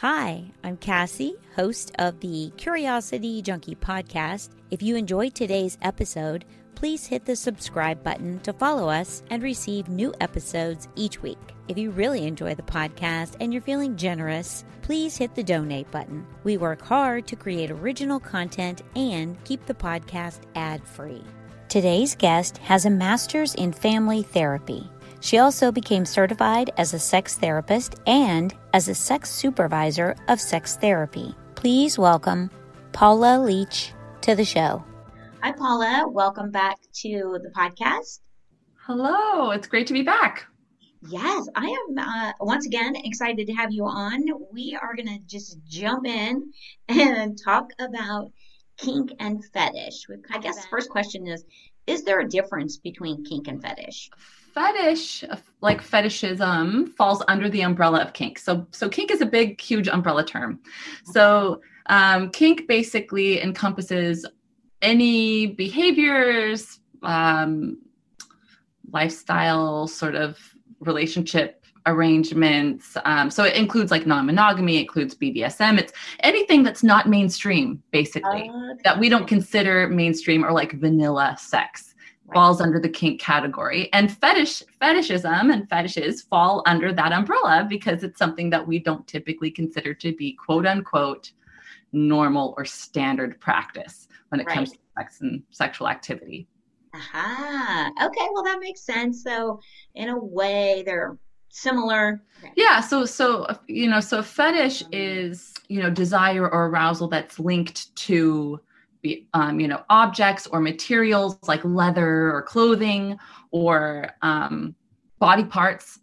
Hi, I'm Cassie, host of the Curiosity Junkie podcast. If you enjoyed today's episode, please hit the subscribe button to follow us and receive new episodes each week. If you really enjoy the podcast and you're feeling generous, please hit the donate button. We work hard to create original content and keep the podcast ad free. Today's guest has a master's in family therapy. She also became certified as a sex therapist and as a sex supervisor of sex therapy. Please welcome Paula Leech to the show. Hi, Paula. Welcome back to the podcast. Hello. It's great to be back. Yes, I am uh, once again excited to have you on. We are going to just jump in and talk about kink and fetish. I guess the first question is Is there a difference between kink and fetish? Fetish like fetishism falls under the umbrella of kink. So so kink is a big huge umbrella term. So um, kink basically encompasses any behaviors um, lifestyle sort of relationship arrangements. Um, so it includes like non-monogamy it includes bdsm it's anything that's not mainstream basically okay. that we don't consider mainstream or like vanilla sex falls under the kink category. And fetish fetishism and fetishes fall under that umbrella because it's something that we don't typically consider to be quote unquote normal or standard practice when it right. comes to sex and sexual activity. Aha. Okay well that makes sense. So in a way they're similar. Okay. yeah so so you know so fetish is you know desire or arousal that's linked to be, um, you know, objects or materials like leather or clothing or um, body parts.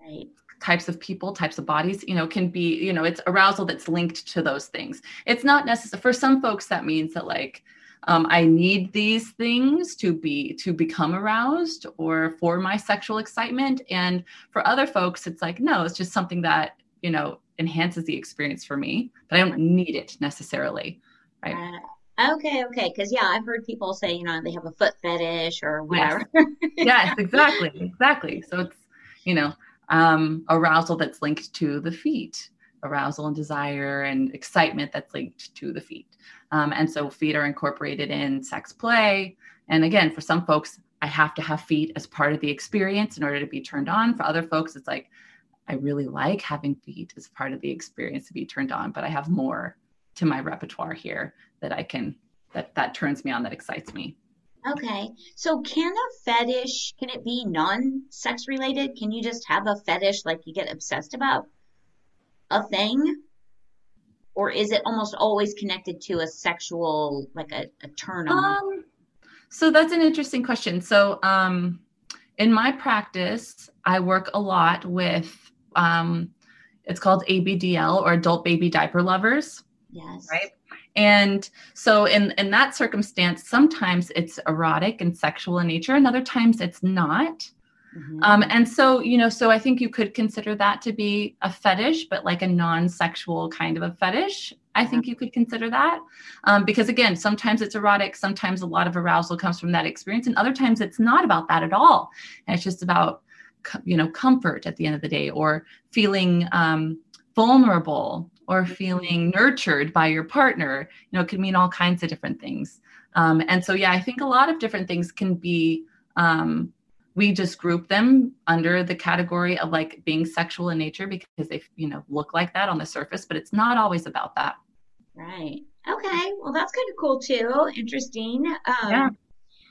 Right. Types of people, types of bodies, you know, can be, you know, it's arousal that's linked to those things. It's not necessary for some folks. That means that like um, I need these things to be to become aroused or for my sexual excitement. And for other folks, it's like no, it's just something that you know enhances the experience for me, but I don't need it necessarily. Right. Uh, Okay, okay. Because, yeah, I've heard people say, you know, they have a foot fetish or whatever. Yes, yes exactly. Exactly. So it's, you know, um, arousal that's linked to the feet, arousal and desire and excitement that's linked to the feet. Um, and so feet are incorporated in sex play. And again, for some folks, I have to have feet as part of the experience in order to be turned on. For other folks, it's like, I really like having feet as part of the experience to be turned on, but I have more to my repertoire here that I can that that turns me on that excites me. Okay. So can a fetish can it be non-sex related? Can you just have a fetish like you get obsessed about a thing? Or is it almost always connected to a sexual like a, a turn on? Um, so that's an interesting question. So um in my practice, I work a lot with um it's called ABDL or adult baby diaper lovers. Yes. Right. And so in in that circumstance, sometimes it's erotic and sexual in nature, and other times it's not. Mm-hmm. Um, and so, you know, so I think you could consider that to be a fetish, but like a non-sexual kind of a fetish. I think you could consider that um, because again, sometimes it's erotic, sometimes a lot of arousal comes from that experience, and other times it's not about that at all. And it's just about, you know, comfort at the end of the day or feeling um, vulnerable or feeling nurtured by your partner you know it could mean all kinds of different things. Um, and so yeah i think a lot of different things can be um, we just group them under the category of like being sexual in nature because they you know look like that on the surface but it's not always about that. Right. Okay. Well that's kind of cool too. Interesting. Um, yeah.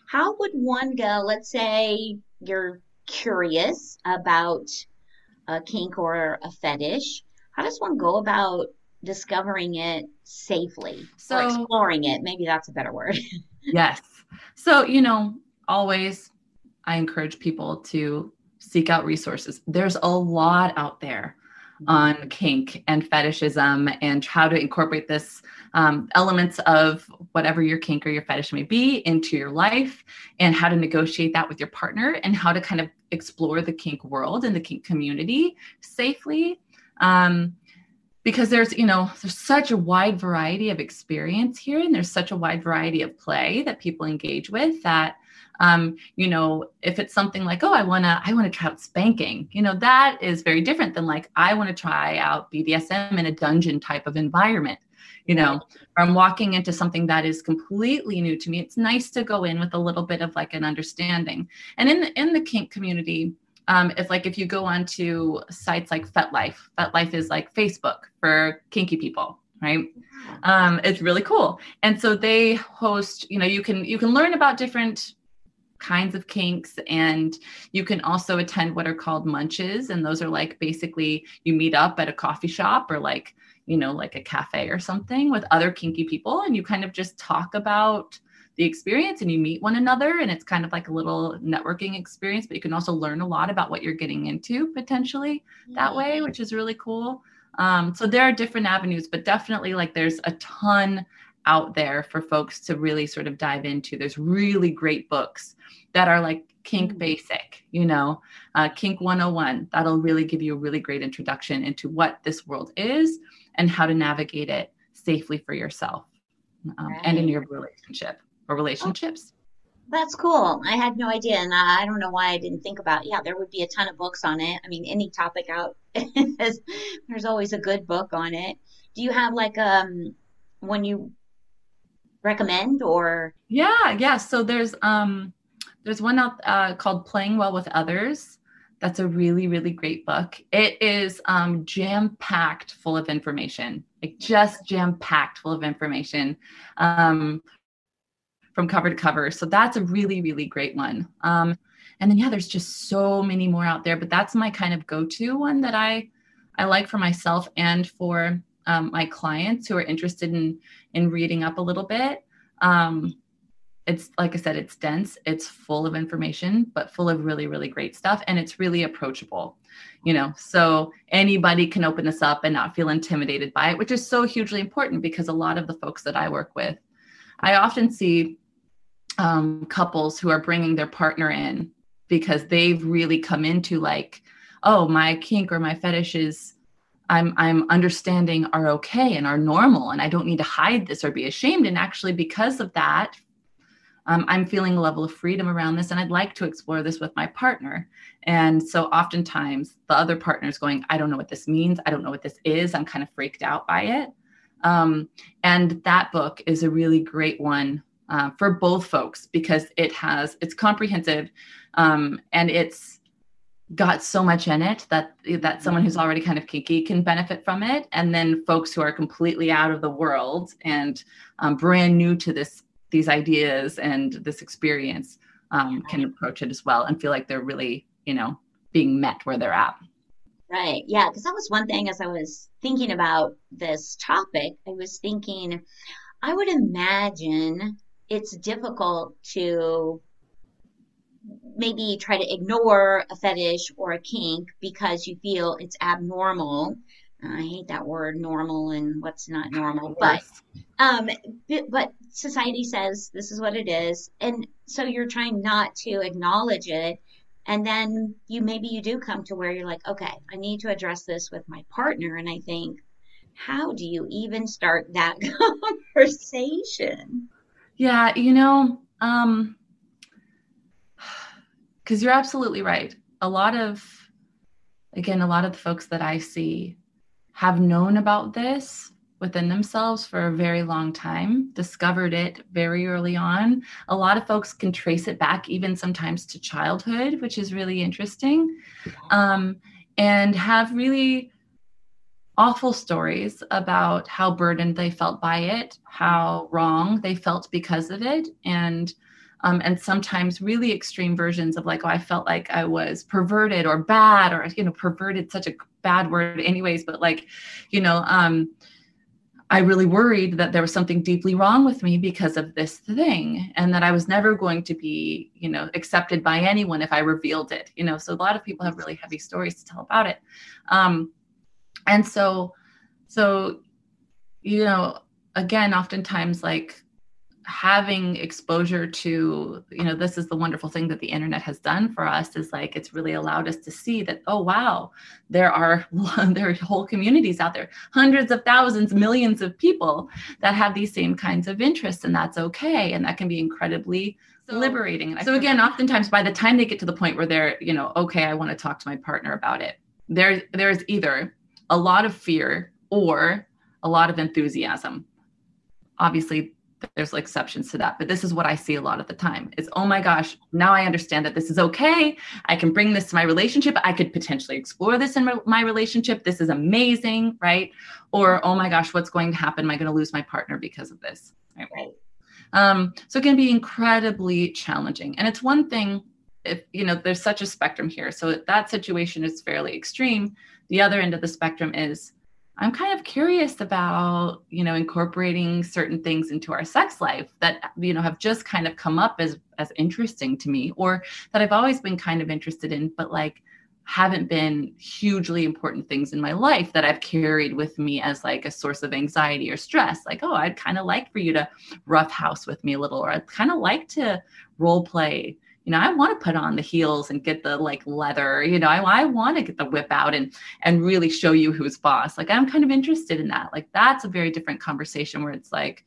how would one go let's say you're curious about a kink or a fetish how does one go about discovering it safely so, or exploring it? Maybe that's a better word. yes. So, you know, always I encourage people to seek out resources. There's a lot out there on kink and fetishism and how to incorporate this um, elements of whatever your kink or your fetish may be into your life and how to negotiate that with your partner and how to kind of explore the kink world and the kink community safely um, because there's you know there's such a wide variety of experience here and there's such a wide variety of play that people engage with that um, you know if it's something like oh i want to i want to try out spanking you know that is very different than like i want to try out bdsm in a dungeon type of environment you know? Or i'm walking into something that is completely new to me it's nice to go in with a little bit of like an understanding. And in the in the kink community um, if like if you go onto sites like FetLife, FetLife is like Facebook for kinky people, right? Um, it's really cool. And so they host, you know, you can you can learn about different kinds of kinks and you can also attend what are called munches and those are like basically you meet up at a coffee shop or like you know like a cafe or something with other kinky people and you kind of just talk about the experience and you meet one another and it's kind of like a little networking experience but you can also learn a lot about what you're getting into potentially that way which is really cool. Um, so there are different avenues but definitely like there's a ton out there for folks to really sort of dive into. There's really great books that are like kink mm. basic you know? Uh, kink 101 that'll really give you a really great introduction into what this world is and how to navigate it safely for yourself um, right. and in your relationship or relationships. That's cool. I had no idea, and I don't know why I didn't think about. Yeah, there would be a ton of books on it. I mean, any topic out, there's always a good book on it. Do you have like um one you recommend or? Yeah, yeah. So there's um there's one out uh, called Playing Well with Others. That's a really really great book. It is um, jam packed full of information, like just jam packed full of information. Um, from cover to cover. So that's a really, really great one. Um, and then yeah, there's just so many more out there, but that's my kind of go-to one that I I like for myself and for um, my clients who are interested in in reading up a little bit. Um, it's like I said, it's dense, it's full of information, but full of really, really great stuff, and it's really approachable. You know, so anybody can open this up and not feel intimidated by it, which is so hugely important because a lot of the folks that I work with, I often see um, couples who are bringing their partner in because they've really come into like, oh, my kink or my fetish is I'm I'm understanding are okay and are normal, and I don't need to hide this or be ashamed. And actually, because of that, um, I'm feeling a level of freedom around this, and I'd like to explore this with my partner. And so, oftentimes, the other partner is going, I don't know what this means. I don't know what this is. I'm kind of freaked out by it. Um, and that book is a really great one uh, for both folks because it has it's comprehensive um, and it's got so much in it that that someone who's already kind of kinky can benefit from it. And then folks who are completely out of the world and um, brand new to this these ideas and this experience um, can approach it as well and feel like they're really you know being met where they're at. Right. Yeah because that was one thing as i was thinking about this topic i was thinking i would imagine it's difficult to maybe try to ignore a fetish or a kink because you feel it's abnormal. I hate that word normal and what's not normal, but um but society says this is what it is and so you're trying not to acknowledge it and then you maybe you do come to where you're like okay, I need to address this with my partner and I think how do you even start that conversation? Yeah, you know, um cuz you're absolutely right. A lot of again, a lot of the folks that I see have known about this within themselves for a very long time, discovered it very early on. A lot of folks can trace it back even sometimes to childhood, which is really interesting. Um, and have really awful stories about how burdened they felt by it, how wrong they felt because of it, and um, and sometimes really extreme versions of like, oh, I felt like I was perverted or bad, or you know, perverted such a bad word, anyways. But like, you know, um, I really worried that there was something deeply wrong with me because of this thing, and that I was never going to be, you know, accepted by anyone if I revealed it. You know, so a lot of people have really heavy stories to tell about it. Um, and so so you know again oftentimes like having exposure to you know this is the wonderful thing that the internet has done for us is like it's really allowed us to see that oh wow there are there are whole communities out there hundreds of thousands millions of people that have these same kinds of interests and that's okay and that can be incredibly so, liberating so again oftentimes by the time they get to the point where they're you know okay i want to talk to my partner about it there there's either a lot of fear or a lot of enthusiasm. Obviously there's exceptions to that but this is what i see a lot of the time. Is oh my gosh now i understand that this is okay. I can bring this to my relationship. I could potentially explore this in my relationship. This is amazing right? Or oh my gosh what's going to happen? Am i going to lose my partner because of this? Right, right. Um, so it can be incredibly challenging. And it's one thing if you know there's such a spectrum here. So that situation is fairly extreme the other end of the spectrum is I'm kind of curious about, you know, incorporating certain things into our sex life that, you know, have just kind of come up as as interesting to me or that I've always been kind of interested in, but like haven't been hugely important things in my life that I've carried with me as like a source of anxiety or stress. Like, oh, I'd kind of like for you to rough house with me a little, or I'd kind of like to role play you know, I want to put on the heels and get the like leather, you know, I, I want to get the whip out and and really show you who's boss. Like I'm kind of interested in that. Like that's a very different conversation where it's like,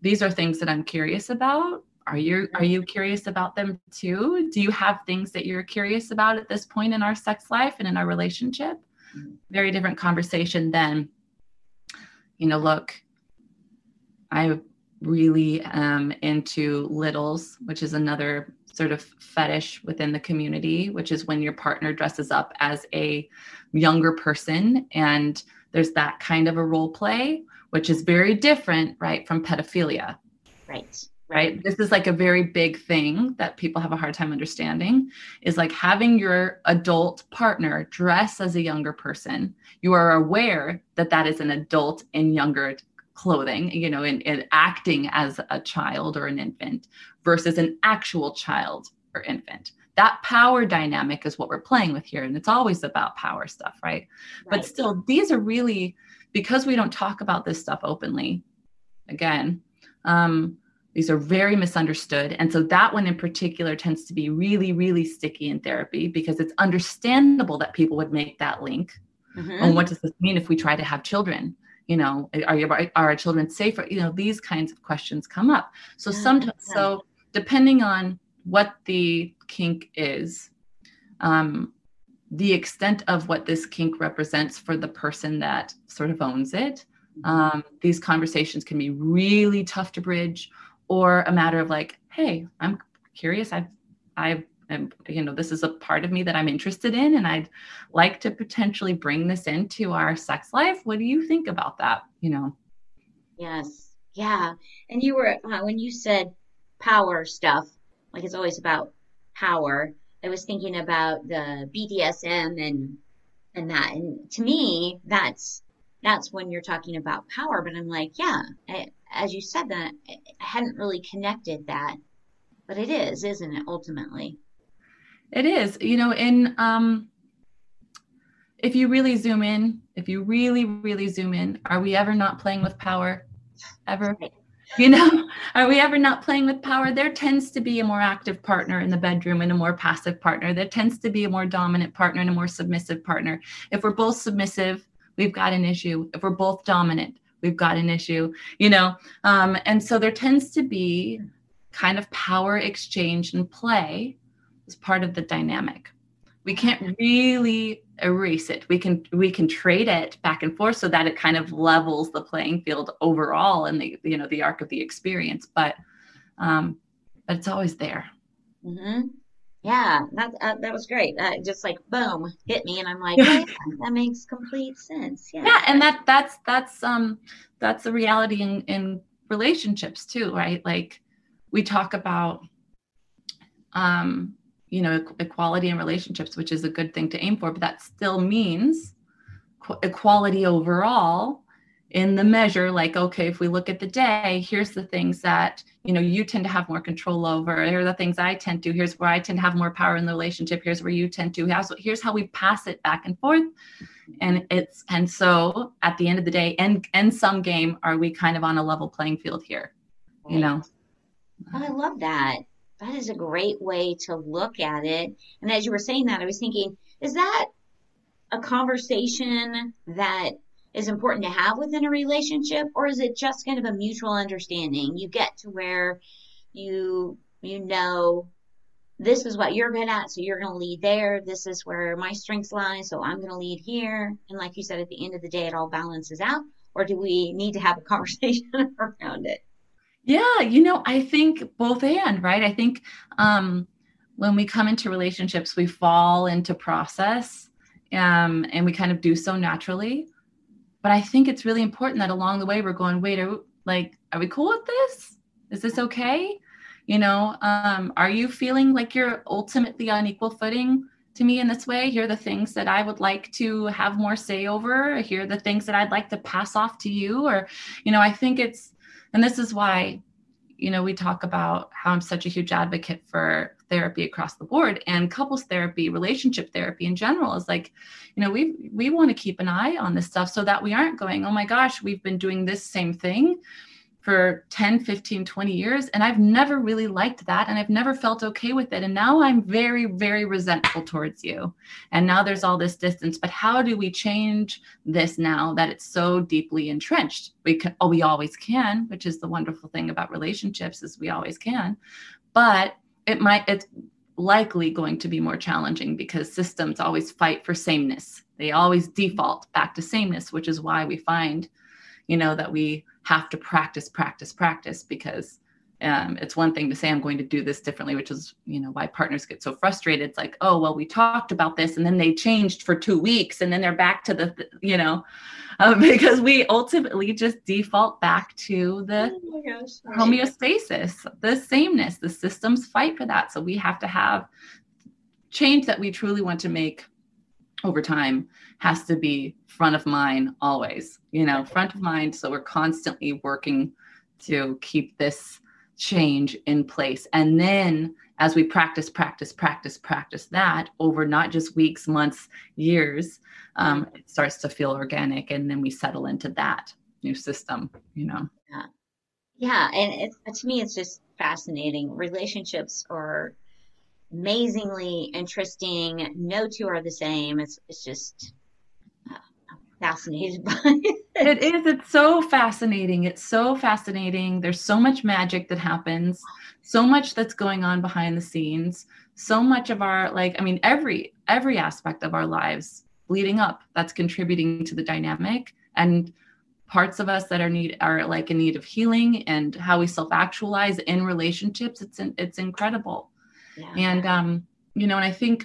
these are things that I'm curious about. Are you are you curious about them too? Do you have things that you're curious about at this point in our sex life and in our relationship? Very different conversation than, you know, look, I really am into littles, which is another sort of fetish within the community, which is when your partner dresses up as a younger person. And there's that kind of a role play, which is very different, right, from pedophilia. Right. Right. This is like a very big thing that people have a hard time understanding is like having your adult partner dress as a younger person. You are aware that that is an adult in younger clothing, you know, in, in acting as a child or an infant versus an actual child or infant. That power dynamic is what we're playing with here. And it's always about power stuff, right? right? But still, these are really, because we don't talk about this stuff openly, again, um, these are very misunderstood. And so that one in particular tends to be really, really sticky in therapy because it's understandable that people would make that link. Mm-hmm. And what does this mean if we try to have children? You know are you are our children safer you know these kinds of questions come up so yeah, sometimes yeah. so depending on what the kink is um, the extent of what this kink represents for the person that sort of owns it mm-hmm. um, these conversations can be really tough to bridge or a matter of like hey i'm curious i've i've and you know this is a part of me that i'm interested in and i'd like to potentially bring this into our sex life. What do you think about that you know? Yes. Yeah. And you were uh, when you said power stuff like it's always about power. I was thinking about the bdsm and and that. And to me that's that's when you're talking about power. But i'm like yeah I, as you said that i hadn't really connected that. But it is isn't it ultimately it is, you know, in um, if you really zoom in, if you really, really zoom in, are we ever not playing with power? Ever? You know, are we ever not playing with power? There tends to be a more active partner in the bedroom and a more passive partner. There tends to be a more dominant partner and a more submissive partner. If we're both submissive, we've got an issue. If we're both dominant, we've got an issue, you know? Um, and so there tends to be kind of power exchange and play is part of the dynamic. We can't really erase it. We can we can trade it back and forth so that it kind of levels the playing field overall in the you know the arc of the experience. But um, but it's always there. Mm-hmm. Yeah, that uh, that was great. Uh, just like boom, hit me, and I'm like, yeah, that makes complete sense. Yeah. Yeah, and that that's that's um that's the reality in in relationships too, right? Like we talk about um you know equality in relationships which is a good thing to aim for but that still means equality overall in the measure like okay if we look at the day here's the things that you know you tend to have more control over here are the things i tend to here's where i tend to have more power in the relationship here's where you tend to have. so here's how we pass it back and forth and it's and so at the end of the day and and some game are we kind of on a level playing field here you know I love that. That is a great way to look at it. And as you were saying that, I was thinking, is that a conversation that is important to have within a relationship or is it just kind of a mutual understanding? You get to where you you know this is what you're good at so you're going to lead there. This is where my strengths lie so i'm going to lead here. And like you said at the end of the day it all balances out. Or do we need to have a conversation around it yeah you know i think both and right i think um when we come into relationships we fall into process um, and we kind of do so naturally but I think it's really important that along the way we're going, wait, are, like, are we cool with this? Is this okay? You know, um, are you feeling like you're ultimately on equal footing to me in this way? Here are the things that I would like to have more say over. Here are the things that I'd like to pass off to you. Or, you know, I think it's, and this is why, you know, we talk about how I'm such a huge advocate for therapy across the board and couples therapy relationship therapy in general is like you know we we want to keep an eye on this stuff so that we aren't going oh my gosh we've been doing this same thing for 10 15 20 years and i've never really liked that and i've never felt okay with it and now i'm very very resentful towards you. And now there's all this distance but how do we change this now that it's so deeply entrenched? We can oh we always can which is the wonderful thing about relationships is we always can but it might it's likely going to be more challenging because systems always fight for sameness. They always default back to sameness which is why we find you know that we have to practice practice practice because um, it's one thing to say i'm going to do this differently which is you know why partners get so frustrated. It's like oh well we talked about this and then they changed for two weeks and then they're back to the you know um, because we ultimately just default back to the oh gosh, homeostasis the sameness the systems fight for that. So we have to have change that we truly want to make over time has to be front of mind always you know front of mind so we're constantly working to keep this change in place. And then as we practice, practice, practice, practice that over not just weeks, months, years, um, it starts to feel organic. And then we settle into that new system, you know? Yeah. Yeah. And it, to me, it's just fascinating. Relationships are amazingly interesting. No two are the same. It's, it's just, uh, fascinated by it. It is. It's so fascinating. It's so fascinating. There's so much magic that happens, so much that's going on behind the scenes. So much of our like, I mean, every every aspect of our lives leading up that's contributing to the dynamic and parts of us that are need are like in need of healing and how we self-actualize in relationships. It's it's incredible. Yeah. And um, you know, and I think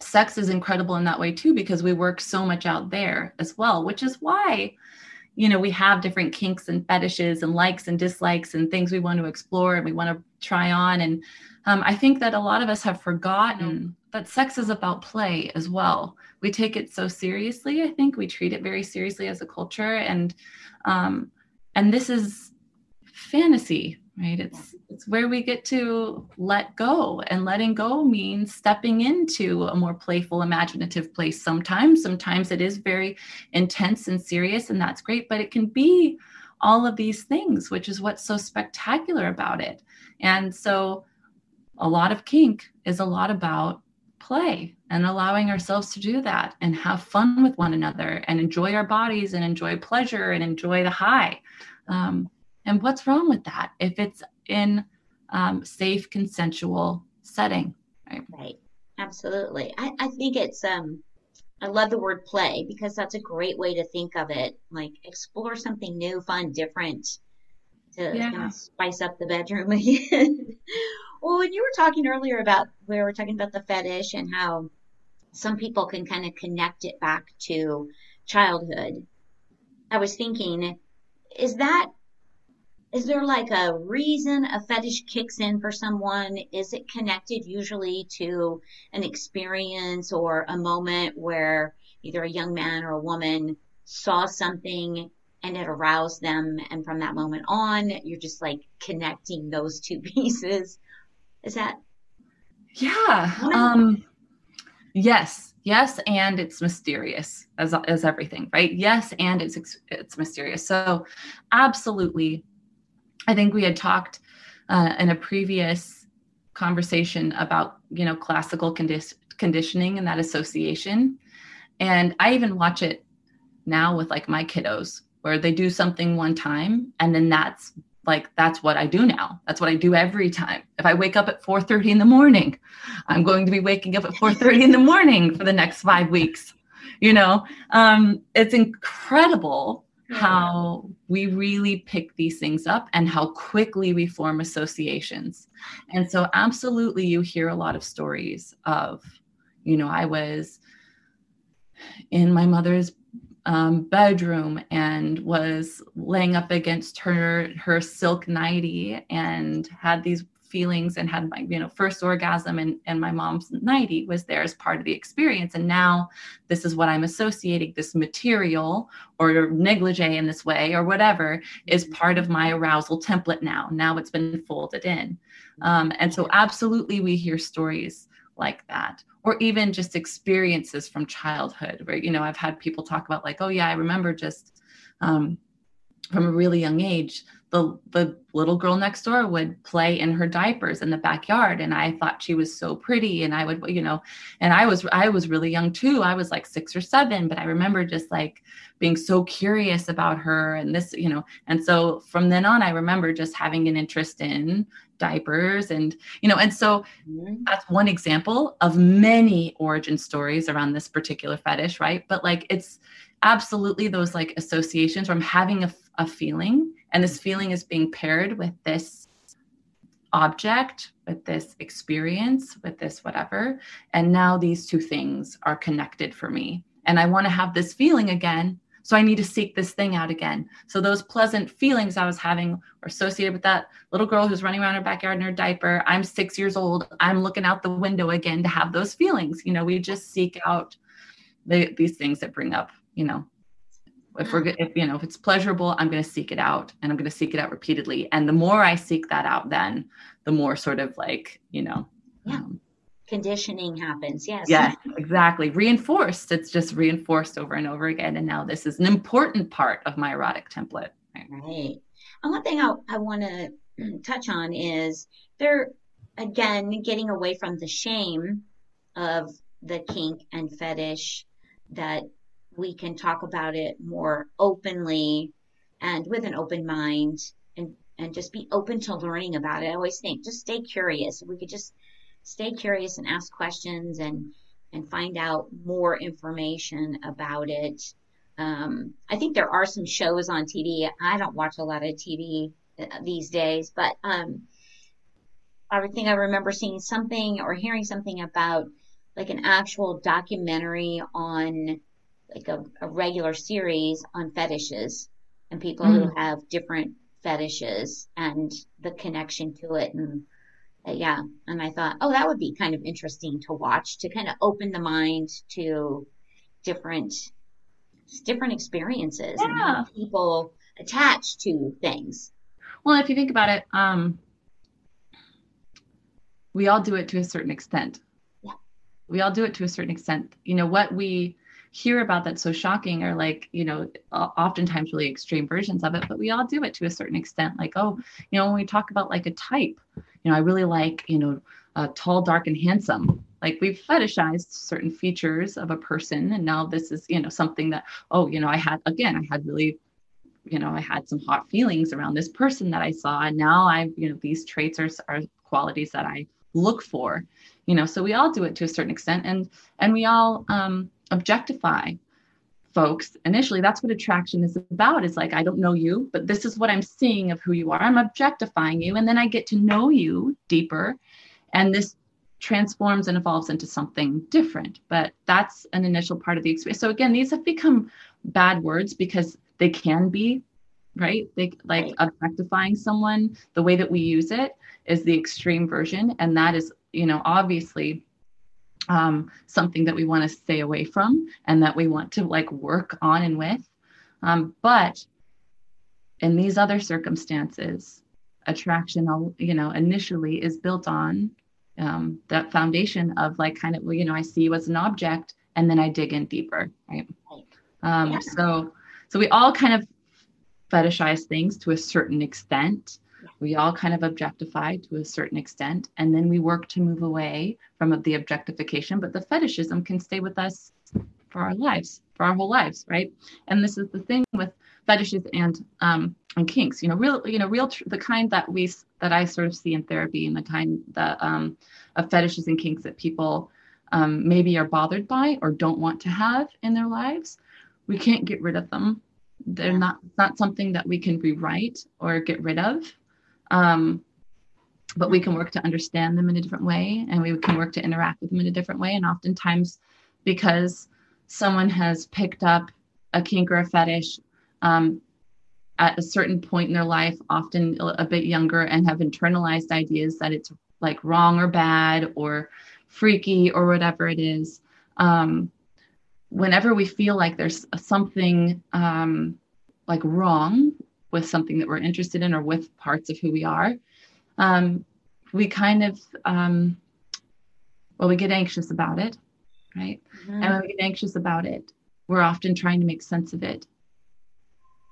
sex is incredible in that way too because we work so much out there as well which is why you know we have different kinks and fetishes and likes and dislikes and things we want to explore and we want to try on. And um, i think that a lot of us have forgotten that sex is about play as well. We take it so seriously i think. We treat it very seriously as a culture. And um, and this is fantasy right? It's it's where we get to let go and letting go means stepping into a more playful imaginative place sometimes. Sometimes it is very intense and serious and that's great but it can be all of these things which is what's so spectacular about it. And so a lot of kink is a lot about play and allowing ourselves to do that and have fun with one another and enjoy our bodies and enjoy pleasure and enjoy the high. Um, and what's wrong with that if it's in um, safe, consensual setting? Right. Right. Absolutely. I, I think it's um I love the word play because that's a great way to think of it. Like explore something new, fun, different to yeah. kind of spice up the bedroom again. well, when you were talking earlier about where we were talking about the fetish and how some people can kind of connect it back to childhood. I was thinking, is that is there like a reason a fetish kicks in for someone? Is it connected usually to an experience or a moment where either a young man or a woman saw something and it aroused them and from that moment on you're just like connecting those two pieces? Is that yeah um yes yes and it's mysterious as as everything right? Yes and it's it's mysterious. So absolutely I think we had talked uh, in a previous conversation about you know classical condi- conditioning and that association. And i even watch it now with like my kiddos where they do something one time and then that's like that's what i do now. That's what i do every time. If i wake up at 4.30 in the morning i'm going to be waking up at 4.30 in the morning for the next five weeks you know? Um, it's incredible how we really pick these things up and how quickly we form associations. And so absolutely you hear a lot of stories of you know i was in my mother's um, bedroom and was laying up against her her silk nightie and had these feelings and had my you know first orgasm and and my mom's nightie was there as part of the experience. And now this is what i'm associating this material or negligee in this way or whatever is mm-hmm. part of my arousal template now. Now it's been folded in. Um, and so absolutely we hear stories like that or even just experiences from childhood where you know i've had people talk about like oh yeah i remember just um, from a really young age the the little girl next door would play in her diapers in the backyard and i thought she was so pretty and i would you know and i was i was really young too. I was like 6 or 7 but i remember just like being so curious about her and this you know and so from then on i remember just having an interest in diapers and you know and so mm-hmm. that's one example of many origin stories around this particular fetish right? But like it's absolutely those like associations from having a, a feeling and this feeling is being paired with this object with this experience with this whatever and now these two things are connected for me. And i want to have this feeling again so i need to seek this thing out again. So those pleasant feelings i was having were associated with that little girl who's running around her backyard in her diaper. I'm six years old. I'm looking out the window again to have those feelings. You know we just seek out the, these things that bring up you know if we're if you know if it's pleasurable i'm going to seek it out and i'm going to seek it out repeatedly. And the more i seek that out then the more sort of like you know yeah. Um, conditioning happens yes yeah exactly reinforced it's just reinforced over and over again and now this is an important part of my erotic template right, right. and one thing i, I want to touch on is they're, again getting away from the shame of the kink and fetish that we can talk about it more openly and with an open mind and and just be open to learning about it. I always think just stay curious. We could just stay curious and ask questions and and find out more information about it. Um, I think there are some shows on TV. I don't watch a lot of TV uh, these days, but um, I think I remember seeing something or hearing something about like an actual documentary on like a, a regular series on fetishes and people mm. who have different fetishes and the connection to it and yeah and i thought oh that would be kind of interesting to watch to kind of open the mind to different different experiences yeah. and how people attach to things. Well if you think about it um we all do it to a certain extent. Yeah. We all do it to a certain extent. You know what we hear about that's so shocking are like you know oftentimes really extreme versions of it but we all do it to a certain extent. Like oh you know when we talk about like a type you know i really like you know uh, tall dark and handsome. Like we've fetishized certain features of a person and now this is you know something that oh you know i had again i had really you know i had some hot feelings around this person that i saw and now i've you know these traits are, are qualities that i look for you know. So we all do it to a certain extent and and we all um objectify folks initially that's what attraction is about. Is like i don't know you but this is what i'm seeing of who you are. I'm objectifying you and then i get to know you deeper and this transforms and evolves into something different. But that's an initial part of the experience. So again these have become bad words because they can be right? They like objectifying someone the way that we use it is the extreme version and that is you know obviously um, something that we want to stay away from and that we want to like work on and with. Um, but in these other circumstances, attraction, you know, initially is built on um, that foundation of like kind of, you know, I see you as an object and then I dig in deeper, right? Um, yeah. So, so we all kind of fetishize things to a certain extent. We all kind of objectify to a certain extent and then we work to move away from the objectification but the fetishism can stay with us for our lives for our whole lives right? And this is the thing with fetishes and um and kinks you know real you know real tr- the kind that we that i sort of see in therapy and the kind that um of fetishes and kinks that people um, maybe are bothered by or don't want to have in their lives we can't get rid of them. They're not not something that we can rewrite or get rid of um, but we can work to understand them in a different way and we can work to interact with them in a different way. And oftentimes because someone has picked up a kink or a fetish um, at a certain point in their life often a bit younger and have internalized ideas that it's like wrong or bad or freaky or whatever it is um, whenever we feel like there's something um, like wrong with something that we're interested in or with parts of who we are, um, we kind of, um, well, we get anxious about it, right? Mm-hmm. And when we get anxious about it, we're often trying to make sense of it.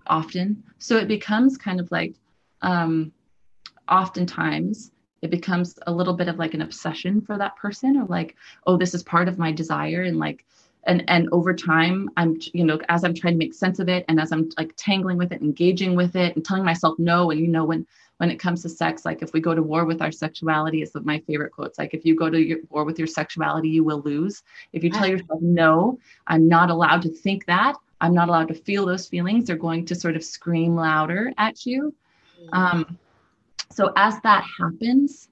Often. So it becomes kind of like, um, oftentimes, it becomes a little bit of like an obsession for that person or like oh this is part of my desire and like and and over time i'm you know as i'm trying to make sense of it and as i'm like tangling with it engaging with it and telling myself no and you know when when it comes to sex like if we go to war with our sexuality it's my favorite quotes like if you go to your, war with your sexuality you will lose. If you tell yourself no i'm not allowed to think that i'm not allowed to feel those feelings they're going to sort of scream louder at you. Mm-hmm. um, so as that happens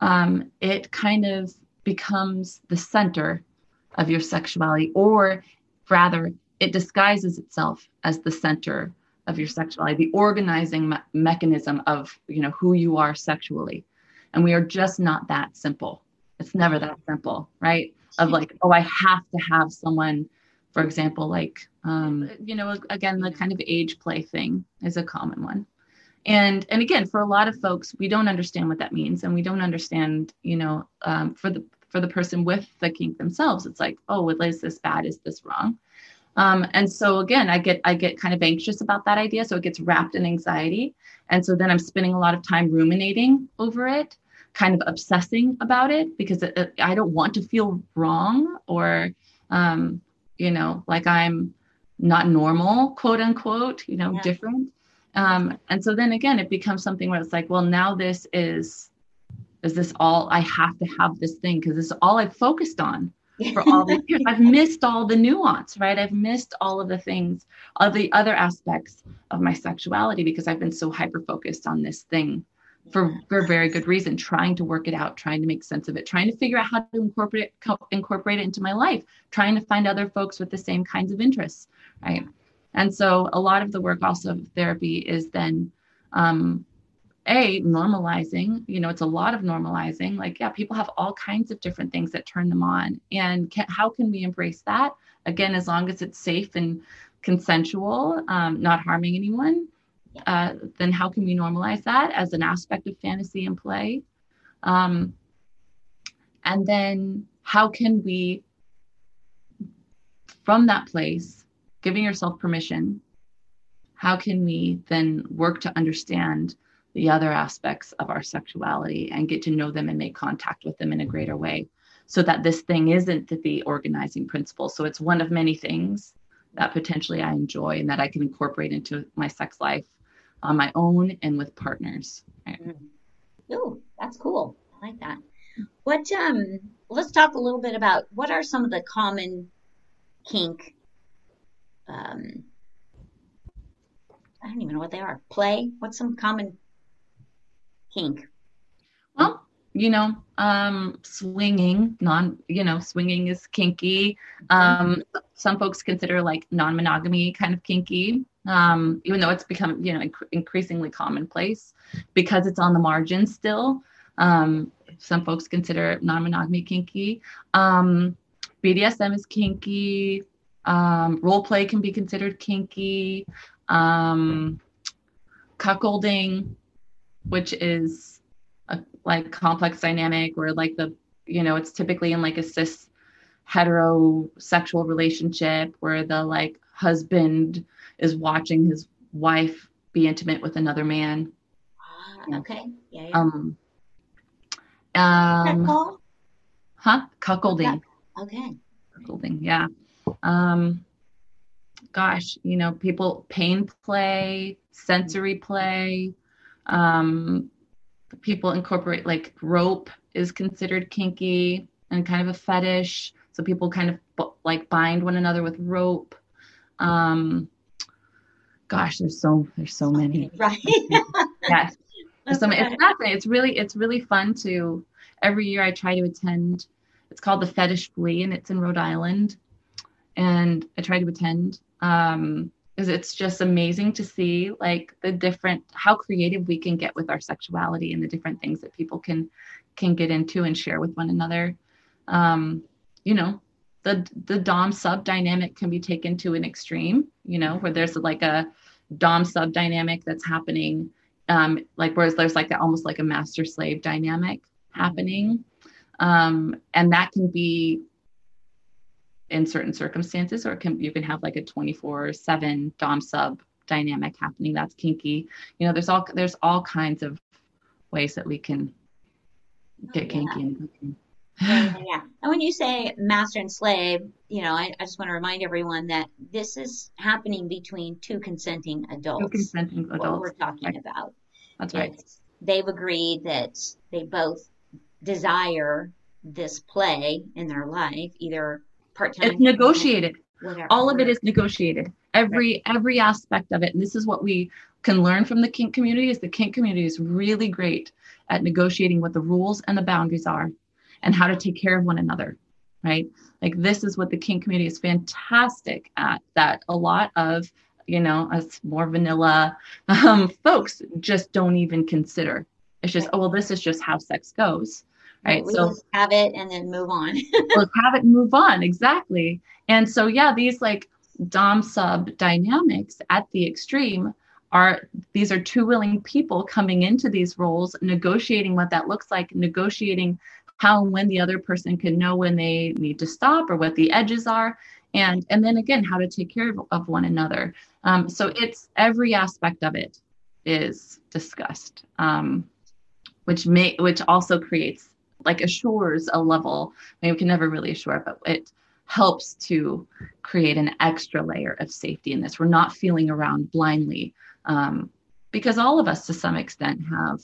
um, it kind of becomes the center of your sexuality, or rather, it disguises itself as the center of your sexuality, the organizing me- mechanism of you know who you are sexually. And we are just not that simple. It's never that simple, right? Of like, oh, I have to have someone, for example, like um, you know, again, the kind of age play thing is a common one. And and again, for a lot of folks, we don't understand what that means, and we don't understand, you know, um, for the for the person with the kink themselves. It's like oh is this bad? Is this wrong? Um, and so again i get i get kind of anxious about that idea. So it gets wrapped in anxiety. And so then i'm spending a lot of time ruminating over it kind of obsessing about it because it, it, i don't want to feel wrong or um, you know like i'm not normal quote unquote you know yeah. different. Um, and so then again it becomes something where it's like well now this is is this all I have to have this thing because this is all I've focused on for all these years. I've missed all the nuance, right? I've missed all of the things, all the other aspects of my sexuality because I've been so hyper focused on this thing for for very good reason, trying to work it out, trying to make sense of it, trying to figure out how to incorporate it, incorporate it into my life, trying to find other folks with the same kinds of interests, right? And so a lot of the work also of therapy is then um, a normalizing you know it's a lot of normalizing like yeah people have all kinds of different things that turn them on. And can, how can we embrace that? Again as long as it's safe and consensual um, not harming anyone uh, then how can we normalize that as an aspect of fantasy and play? Um, and then how can we from that place giving yourself permission how can we then work to understand the other aspects of our sexuality and get to know them and make contact with them in a greater way so that this thing isn't the organizing principle so it's one of many things that potentially i enjoy and that i can incorporate into my sex life on my own and with partners right? Oh that's cool i like that what um let's talk a little bit about what are some of the common kink um I don't even know what they are. Play. What's some common Well, you know, um, swinging, non, you know, swinging is kinky. Um, some folks consider like non-monogamy kind of kinky, um, even though it's become, you know, inc- increasingly commonplace because it's on the margin still. Um, some folks consider non-monogamy kinky. Um, BDSM is kinky. Um, role play can be considered kinky. Um, cuckolding which is a like complex dynamic where like the you know it's typically in like a cis heterosexual relationship where the like husband is watching his wife be intimate with another man Yeah. Okay. Yeah. yeah. Um. Um. Huh? Cuckolding. Okay. Cuckolding. Yeah. Um. Gosh, you know, people pain play, sensory play. Um, people incorporate like rope is considered kinky and kind of a fetish. So people kind of like bind one another with rope. Um, gosh, there's so there's so many. Right. yes. There's so many. It's fascinating. It's really it's really fun to. Every year I try to attend. It's called the Fetish Flea, and it's in Rhode Island. And I try to attend. Um, is it's just amazing to see like the different how creative we can get with our sexuality and the different things that people can can get into and share with one another. Um you know the the dom sub dynamic can be taken to an extreme you know where there's like a dom sub dynamic that's happening um like whereas there's like a, almost like a master slave dynamic happening. Um and that can be in certain circumstances, or can you can have like a 24/7 dom sub dynamic happening. That's kinky. You know, there's all there's all kinds of ways that we can oh, get oh, kinky. And, yeah, yeah. And when you say master and slave, you know, I, I, just want to remind everyone that this is happening between two consenting adults. Two consenting adults. What we're talking right. about. That's right. It's, they've agreed that they both desire this play in their life, either part-time it's negotiated. whatever. all of it is negotiated. Every right. every aspect of it. And this is what we can learn from the kink community is the kink community is really great at negotiating what the rules and the boundaries are and how to take care of one another right? Like this is what the kink community is fantastic at that a lot of you know us more vanilla um, folks just don't even consider. It's just oh well this is just how sex goes right we so have it and then move on. Let's have it and move on exactly. And so yeah these like dom sub dynamics at the extreme are these are two willing people coming into these roles negotiating what that looks like negotiating how and when the other person can know when they need to stop or what the edges are and and then again how to take care of, of one another. Um, so it's every aspect of it is discussed um, which may which also creates like assures a level. I mean, we can never really assure, but it helps to create an extra layer of safety in this. We're not feeling around blindly um, because all of us, to some extent, have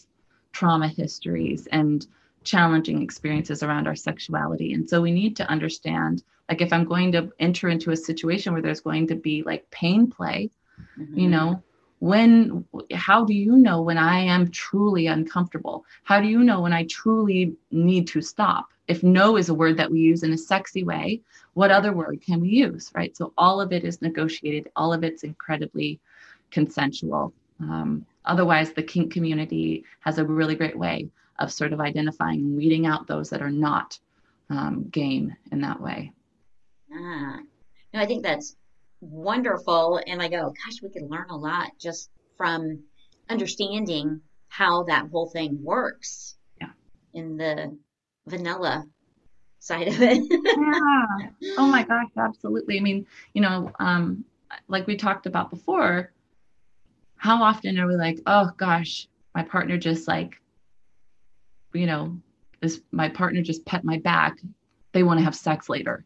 trauma histories and challenging experiences around our sexuality. And so we need to understand like, if I'm going to enter into a situation where there's going to be like pain play, mm-hmm. you know, when how do you know when i am truly uncomfortable? How do you know when i truly need to stop? If no is a word that we use in a sexy way what other word can we use right? So all of it is negotiated. All of it's incredibly consensual. Um, otherwise the kink community has a really great way of sort of identifying and weeding out those that are not um, game in that way. Ah. No i think that's wonderful. And I go, gosh, we could learn a lot just from understanding how that whole thing works yeah. in the vanilla side of it. yeah. Oh my gosh, absolutely. I mean, you know, um, like we talked about before, how often are we like, oh gosh, my partner just like, you know, this my partner just pet my back. They want to have sex later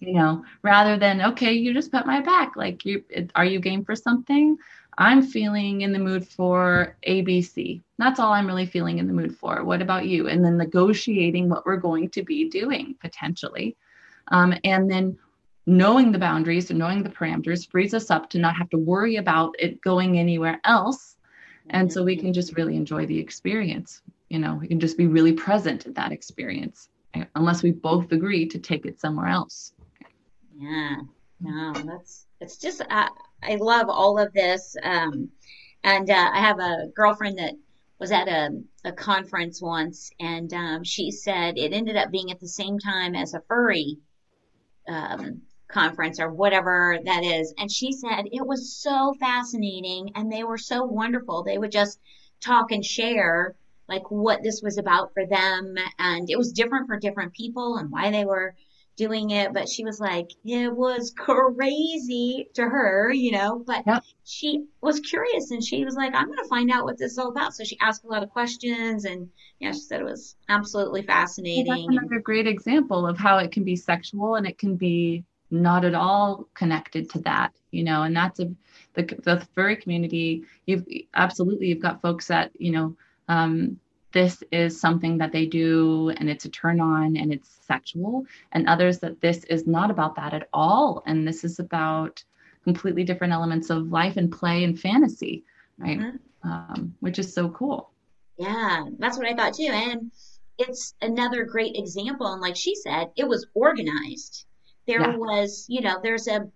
you know rather than okay you just pet my back. Like you are you game for something? I'm feeling in the mood for abc that's all i'm really feeling in the mood for. What about you? And then negotiating what we're going to be doing potentially. Um, and then knowing the boundaries and knowing the parameters frees us up to not have to worry about it going anywhere else. And so we can just really enjoy the experience. You know we can just be really present in that experience unless we both agree to take it somewhere else. Yeah, no, that's it's just uh, I love all of this. Um, and uh, I have a girlfriend that was at a, a conference once, and um, she said it ended up being at the same time as a furry um, conference or whatever that is. And she said it was so fascinating, and they were so wonderful. They would just talk and share like what this was about for them. And it was different for different people and why they were doing it, but she was like, it was crazy to her, you know, but yep. she was curious and she was like, I'm going to find out what this is all about. So she asked a lot of questions and yeah, she said it was absolutely fascinating. Well, that's another great example of how it can be sexual and it can be not at all connected to that, you know, and that's a, the, the furry community, you've absolutely, you've got folks that, you know, um, this is something that they do and it's a turn on and it's sexual, and others that this is not about that at all. And this is about completely different elements of life and play and fantasy, right? Mm-hmm. Um, which is so cool. Yeah, that's what I thought too. And it's another great example. And like she said, it was organized. There yeah. was, you know, there's a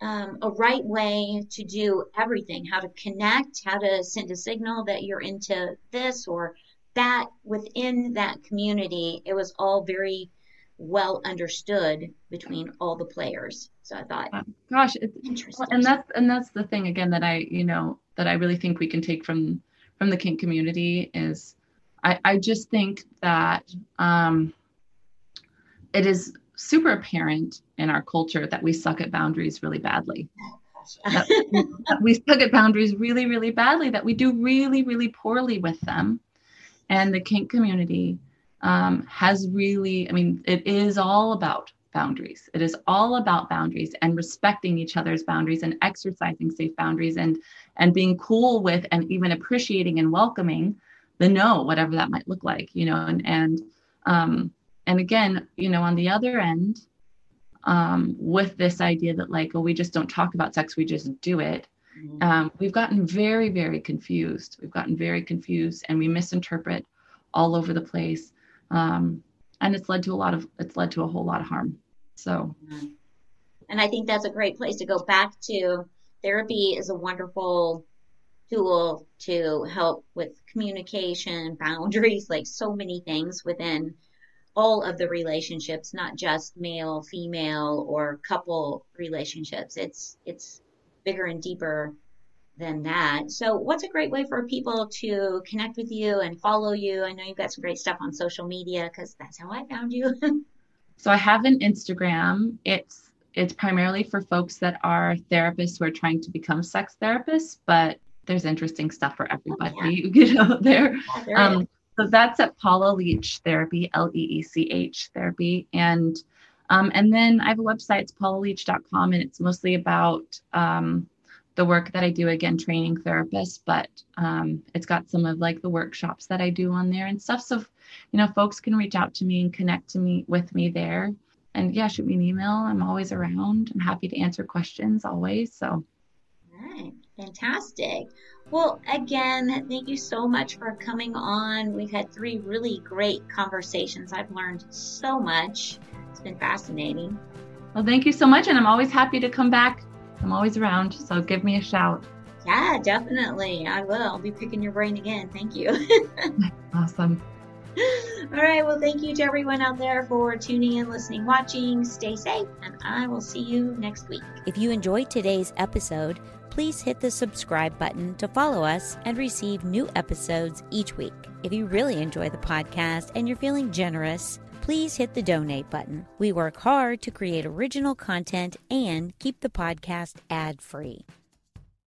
um, a right way to do everything how to connect how to send a signal that you're into this or that within that community, it was all very well understood between all the players. So I thought, gosh, it's interesting. And that's and that's the thing again that I you know that I really think we can take from from the kink community is I I just think that um, it is super apparent in our culture that we suck at boundaries really badly. that we suck at boundaries really, really badly, that we do really, really poorly with them and the kink community um, has really, I mean, it is all about boundaries. It is all about boundaries and respecting each other's boundaries and exercising safe boundaries and and being cool with and even appreciating and welcoming the no, whatever that might look like, you know, and and um, and again, you know, on the other end, um, with this idea that like, oh, we just don't talk about sex, we just do it. Mm-hmm. Um, we've gotten very, very confused. We've gotten very confused, and we misinterpret all over the place, um, and it's led to a lot of it's led to a whole lot of harm. So, mm-hmm. and I think that's a great place to go back to. Therapy is a wonderful tool to help with communication, boundaries, like so many things within all of the relationships, not just male, female, or couple relationships. It's it's bigger and deeper than that. So, what's a great way for people to connect with you and follow you? I know you've got some great stuff on social media because that's how I found you. so, I have an Instagram. It's it's primarily for folks that are therapists who are trying to become sex therapists, but there's interesting stuff for everybody, oh, yeah. you know, there. Yeah, there um, so that's at Paula Leech Therapy, L E E C H Therapy, and um, and then I have a website, it's paulaleech.com, and it's mostly about um, the work that I do, again, training therapists, but um, it's got some of like the workshops that I do on there and stuff. So, you know, folks can reach out to me and connect to me with me there. And yeah, shoot me an email. I'm always around. I'm happy to answer questions always. So, all right. Fantastic. Well, again, thank you so much for coming on. We've had three really great conversations. I've learned so much. It's been fascinating. Well, thank you so much. And I'm always happy to come back. I'm always around. So give me a shout. Yeah, definitely. I will. I'll be picking your brain again. Thank you. awesome. All right. Well, thank you to everyone out there for tuning in, listening, watching. Stay safe, and I will see you next week. If you enjoyed today's episode, please hit the subscribe button to follow us and receive new episodes each week. If you really enjoy the podcast and you're feeling generous, please hit the donate button. We work hard to create original content and keep the podcast ad free.